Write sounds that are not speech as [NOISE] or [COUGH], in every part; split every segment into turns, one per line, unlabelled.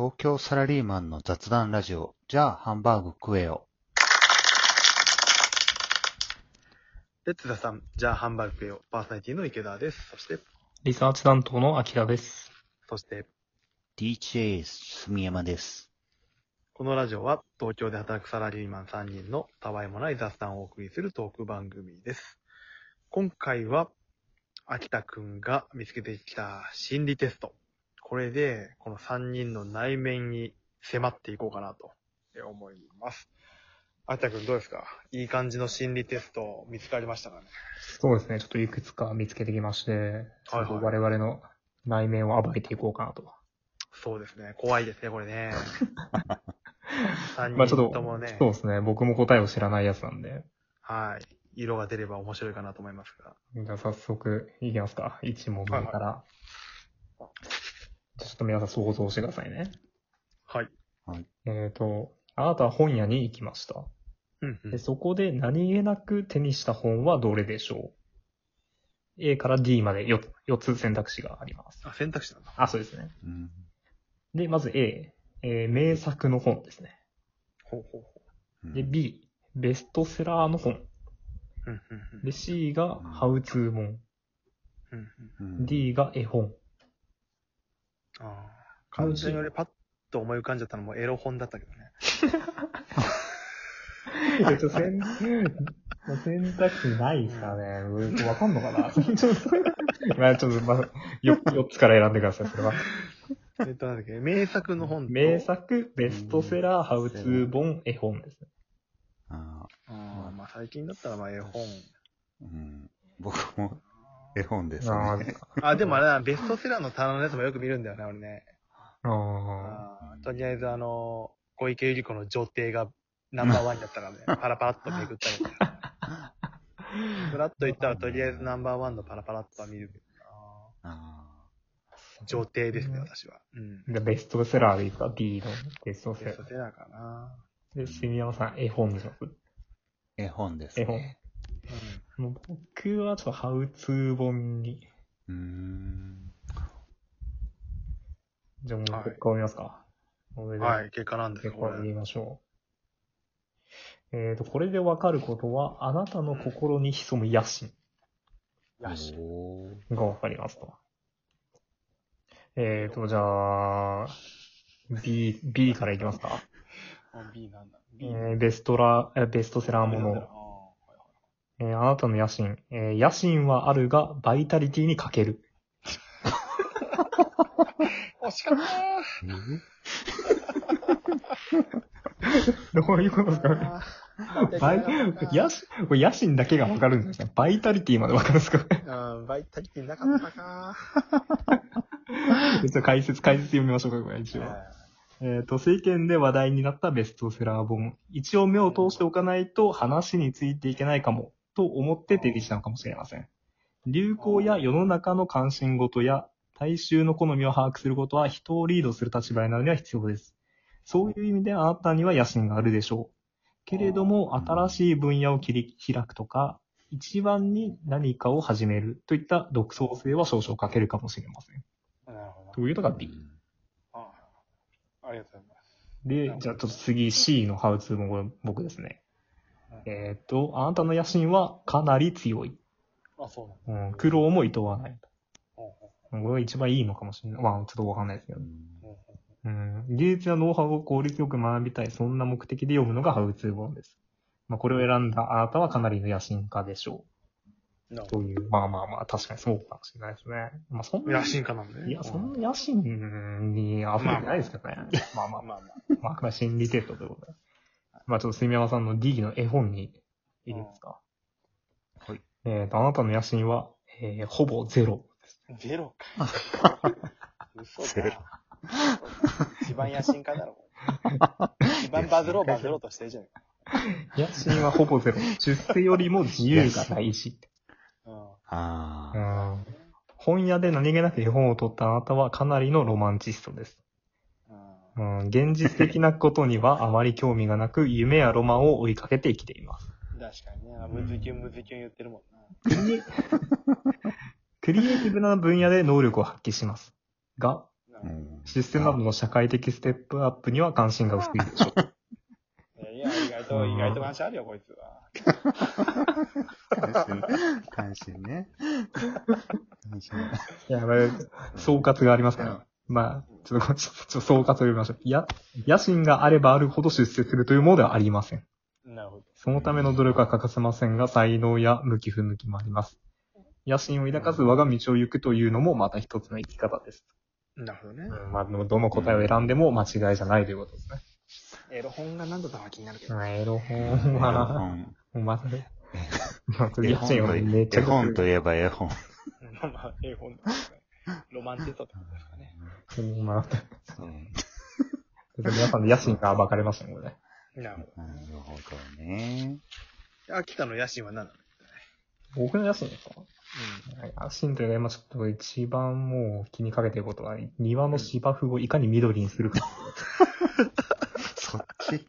東京サラリーマンの雑談ラジオ。じゃあ、ハンバーグ食えよ。
レッツザさん、じゃあハンバーグ食えよ。パーソナリティの池田です。そして、
リサーチ担当のアキラです。
そして、
DJ 住山です。
このラジオは東京で働くサラリーマン3人のたわいもない雑談をお送りするトーク番組です。今回は、秋田くんが見つけてきた心理テスト。これで、この3人の内面に迫っていこうかなと思います。秋田くんどうですか？いい感じの心理テスト見つかりましたかね？
そうですね、ちょっといくつか見つけてきまして、
はいはい
我々の内面を暴いていこうかなと。
そうですね。怖いですね、これね。[LAUGHS] 3
まあちょっと
人ともね。
そうですね、僕も答えを知らないやつなんで。
はい。色が出れば面白いかなと思いますが。
じゃあ早速いきますか。1問目から。ちょっと皆さん想像してくださいね。
はい。
えっ、と、あなたは本屋に行きました。
うんうん
でそこで何気なく手にした本はどれでしょう ?A から D まで 4, 4つ選択肢があります。
あ、選択肢なんだ。
あ、そうですね。
うん。
で、まず A、えー名作の本ですね。
ほうほうほ
うん
で、B、ベストセラーの本。
う。うんうんうん
で、C がハウツー本。
うんうん
うん
D が絵本。
ああ。完全に俺パッと思い浮かんじゃったのもエロ本だったけどね。[LAUGHS]
ちょっと選選択肢ないですかね。うんわかんのかな？[LAUGHS] ちょっと、まあちょっと、まあ、4, 4つから選んでください、それは。
えっと、なんだっけ、名作の本と。
名作、ベストセラー、ハウツー本、絵本ですね。
あ
ああ、まあ最近だったらまあ絵本。
ーうん、僕も絵本です
あ
ね。[LAUGHS]
あ、でもあれだ、ベストセラーの棚のやつもよく見るんだよね、俺ね。
あー
あーとりあえずあの、小池百合子の女帝がナンバーワンだったからね、[LAUGHS] パラパラっとめくったりとか。フラッと言ったらとりあえずナンバーワンのパラパラっとは見るけどな。
あ
女帝ですね、私は。うん。
じゃあベストセラーでいいか ?D のベストセラー。
ベストセラーかな。
で、杉山さん、絵本にします
ー絵本です
絵本。
ね。
もう僕はちょっとハウツー本に。
うーん。
じゃあもう
はい
結果を見ますか。これ
うん。
で
はい、結果なんです。
結果を見ましょう。えっ、と、これでわかることは、あなたの心に潜む野心
よし。
おー
がわかりますと。えっ、と、じゃあ、B、B からいきますか。[LAUGHS]
あ B なんだ。
え
B。
ーベストラ、えベストセラーもの。えーあなたの野心。えー野心はあるが、バイタリティに欠ける。[LAUGHS]
惜しかった
どういうことですか
ー
バイ、野心、これ野心だけがわかるんですかバイタリティまでわかるんですか？
うん、バイタリティなかったか [LAUGHS]
ちょっと解説、解説読みましょうか、これ一応。えっ、と、世間で話題になったベストセラー本。一応目を通しておかないと話についていけないかも、と思って出てきたのかもしれません。流行や世の中の関心事や大衆の好みを把握することは人をリードする立場になるには必要です。そういう意味であなたには野心があるでしょう。けれども、
うん
新しい分野を切り開くとか、一番に何かを始めるといった独創性は少々欠けるかもしれません。
なるほど。
というのが B。
あありがとうございます。
で、じゃあちょっと次 C のハウツーも僕ですね。えっ、と、あなたの野心はかなり強い。
あ、そうなんだ。
うん、苦労も厭わない。これが一番いいのかもしれない。まあ、ちょっとわかんないですけど
う。ん
技術やノウハウを効率よく学びたい、そんな目的で読むのがハウツー本です。まあ、これを選んだあなたはかなりの野心家でしょう。という、まあまあまあ、確かにそうかもしれないですね。まあ、そん
ど。
な
野心家なんでね。
いや、そんな野心に溢れてないですけどね。まあまあまあ。
まあまあ。
まあ、心理テストということで。まあちょっと住山さんの D の絵本にいいですか？
はい。
えっ、と、あなたの野心は、えー、ほぼゼロ。
ゼロか。[LAUGHS] 嘘
ゼロ
だ。一番野心家だろ。[LAUGHS] 一番バズろうバズろうとしてるじゃん。
野心はほぼゼロ。[LAUGHS] 出世よりも自由が大事。
うん。
あー
うん。本屋で何気なく絵本を取ったあなたはかなりのロマンチストです。
うん
うん、現実的なことにはあまり興味がなく、[LAUGHS] 夢やロマンを追いかけて生きています。
確かにね。ムズキュンムズキュン言ってるもんな。
クリエイティブな分野で能力を発揮します。が、
うん
システムなどの社会的ステップアップには関心が薄いでしょう。[LAUGHS]
いや、意外と、意外と話あるよ、こいつは。
関心、関心ね。関心。[LAUGHS]
いや、まあ、総括がありますから。まあ、ちょっと、ちょっと総括を読みましょう。や、野心があればあるほど出世するというものではありません。
なるほど。
そのための努力は欠かせませんが、才能や向き不向きもあります。野心を抱かず我が道を行くというのもまた一つの生き方です。
なるほどね。
うん、まあ、どの答えを選んでも間違いじゃないということですね。
エロ本が何だったか気になるけど。[LAUGHS]
まあ、エロ本はもうまず、まず
絵
野心を
本と
めっちゃ
絵本といえば絵本。
まあまあ、エロ本ロマンティストってことですかね。
うんまあ、
そう
皆さんの野心が暴かれましたね、これね。
なるほ
なるほどね。
ど。秋田の野心は何なの？
僕の野心ですか？
う
野心というか、今ちょっと一番もう気にかけていることは、庭の芝生をいかに緑にするか。[LAUGHS]
そっち？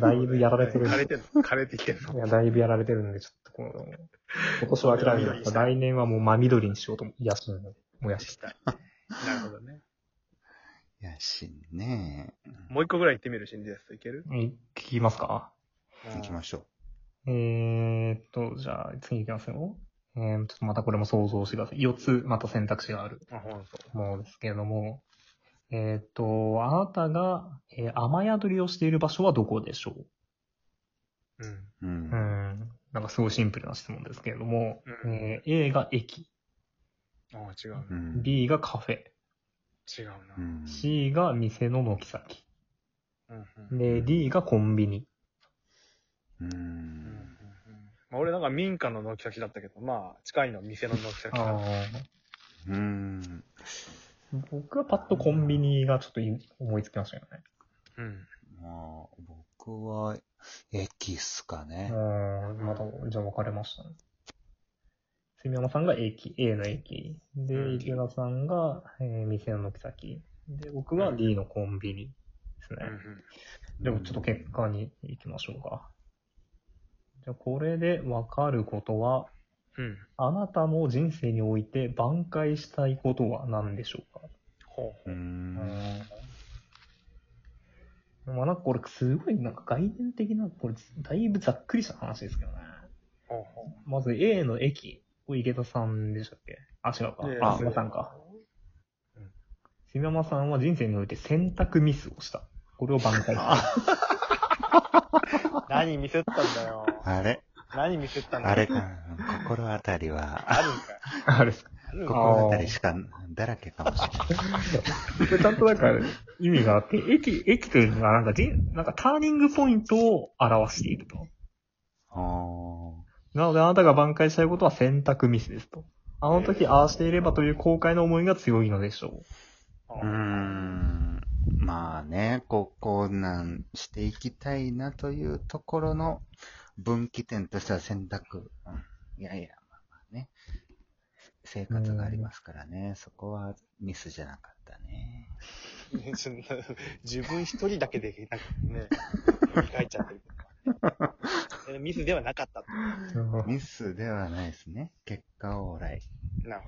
だいぶやられてるんで
枯れてんの？枯れてきてんの？
いや、だいぶやられてるんで、ちょっとこの、今年は諦めてます。来年はもう真緑にしようと思う。野心を燃やし。
してたい。[LAUGHS] なるほどね。
野心ね。
もう一個ぐらい行ってみる心理テストいける？
え聞きますか？
行きましょ
えーっと、じゃあ、次行きますよ。えー、ちょっとまたこれも想像してください。4つまた選択肢がある。ものですけれども、えーっと、あなたが、えー雨宿りをしている場所はどこでしょ
う？ん。
う。う。
ううんん。なんかすごいシンプルな質問ですけれども、
うん
えー A が駅、
ああ、違う
う
な。
ん。
B がカフェ、
違うな。
う。ん
C が店の軒先、
うんうん
で、D がコンビニ。
う
うんうん
ん。
まあ、俺なんか民家の軒先だったけど、まあ、近いの店の軒先だ
あ
うん。
ー僕はパッとコンビニがちょっとい思いつきましたよね。
うん。
まあ、僕は、駅っすかね。
うん、また、じゃあ分かれましたね。住山さんが駅、A の駅。で、
うん
池田さんが、えー店の軒先。で、僕は D のコンビニですね。でもちょっと結果に行きましょうか。じゃあこれで分かることは、
うん。
あなたの人生において挽回したいことは何でしょうか？
ほう
う。ん。
まあなんかこれすごいなんか概念的な、これだいぶざっくりした話ですけどね。
ほうほ
まず A の駅、これ池田さんでしたっけ？あ、違うか。
う。
あ、すみまさんか。すみまさんは人生において選択ミスをした。これを挽回した。
何ミスったんだよ。
あれ？
何ミスったんだよ。
あれか、心当たりは、
あるんかい。
あれですか。
あるんか
心当たりしか、だらけかもしれない。
こ [LAUGHS] れちゃんとなんか意味があって、駅、駅というのがなんか人、なんかターニングポイントを表していると。
あー
なのであなたが挽回したいことは選択ミスですと。あの時ああしていればという後悔の思いが強いのでしょ
うーん。まあね、こう、こうなんしていきたいなというところの分岐点としては選択。うん、いやいや、まあまあね。生活がありますからね。そこはミスじゃなかったね。[LAUGHS]
そんな自分一人だけで、なんかね、[LAUGHS] 振り返っちゃってる。え [LAUGHS] ミスではなかった。
ミスではないですね。結果オーライ。
なる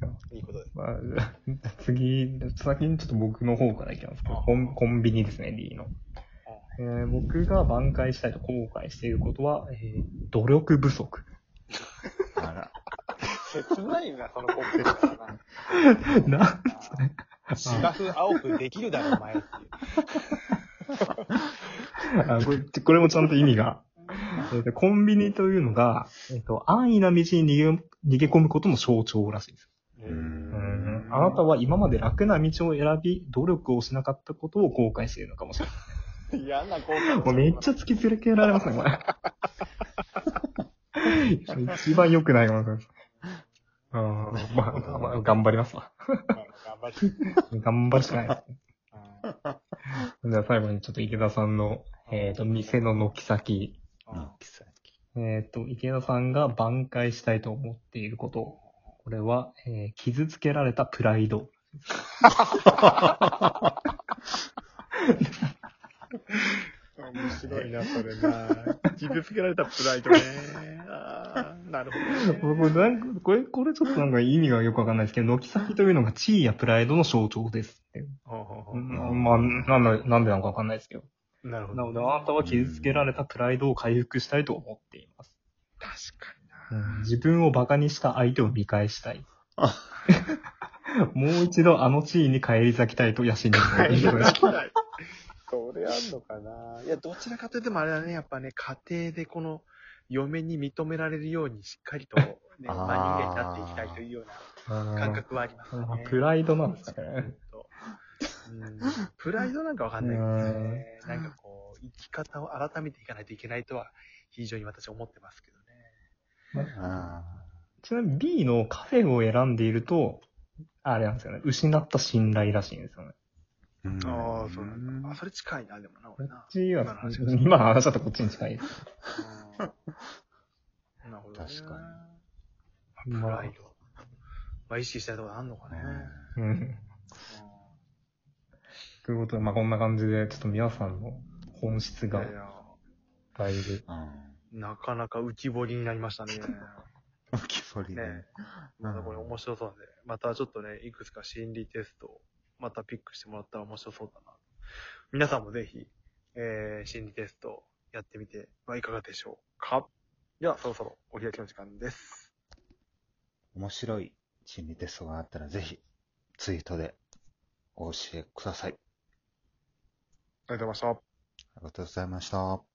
ほど。いいことです。
まあ、次、先にちょっと僕の方からいきますけど、コンコンビニですね、D の。えー僕が挽回したいと後悔していることは、えー努力不足。
あら。
切ないな、そのコンペ [LAUGHS] ー
な、
な。芝生青くできるだろ、お前っていう。
あこれこれもちゃんと意味が。えーとコンビニというのが、えっ、と、安易な道に逃げ逃げ込むことの象徴らしいです。
う
ん
ん。
あなたは今まで楽な道を選び、努力をしなかったことを後悔しているのかもしれない。
嫌な後悔
もうめっちゃ突きつけられますね、これ。[LAUGHS] 一番良くないかもしれない。あーまあ、まあ、頑張りますわ。
頑張って。[LAUGHS]
頑張るしかないです。
うん
じゃあ最後にちょっと池田さんの、えっ、と、店の軒先。
のき先。
えっ、と、池田さんが挽回したいと思っていること。これは、えー傷つけられたプライド。
面白いな、それな。傷つけられたプライドね。あーなるほど、ね。
これなんか、これ、これちょっとなんか意味がよくわかんないですけど、軒先というのが地位やプライドの象徴ですって。
ほうほうほ
う
うん
まあ、なんで、なんでなのかわかんないですけど。
なるほど。
なので、あなたは傷つけられたプライドを回復したいと思っています。
確かにな。
自分を馬鹿にした相手を見返したい
あ。[LAUGHS]
もう一度あの地位に返り咲きたいと野心に
はい、
思いました。
ない。それあんのかないや、どちらかというと、あれだね、やっぱね、家庭でこの、嫁に認められるようにしっかりと、ね、まあ人間になっていきたいというような感覚はあります
まあ
ね。
プライドなんですかね。
うんプライドなんかわかんないけどね。なんかこう、生き方を改めていかないといけないとは、非常に私は思ってますけどね。
あ
ちなみに B のカフェを選んでいると、あれなんですよね。失った信頼らしいんですよね。
ーうん
ああ、そうなんだ。あ、それ近いな、でもな、
こ
俺な
っ。ちは
今の話
だとこっちに近いです。
うんなるほど、ね。
確か
に。プライド。まあ、意識したいところあんのかね。
うん。
うん
ということで、まあこんな感じで、ちょっと皆さんの本質がだいぶ。
うん。
なかなか浮き彫りになりましたね。[LAUGHS]
浮き彫り
ね
ね。
またこれ面白そうなんで、またちょっとね、いくつか心理テストをまたピックしてもらったら面白そうだな。皆さんもぜひ、えー、心理テストやってみてはいかがでしょうか。では、そろそろお開きの時間です。
面白い心理テストがあったらぜひ、ツイートでお教えください。
ありがとうございました。
ありがとうございました。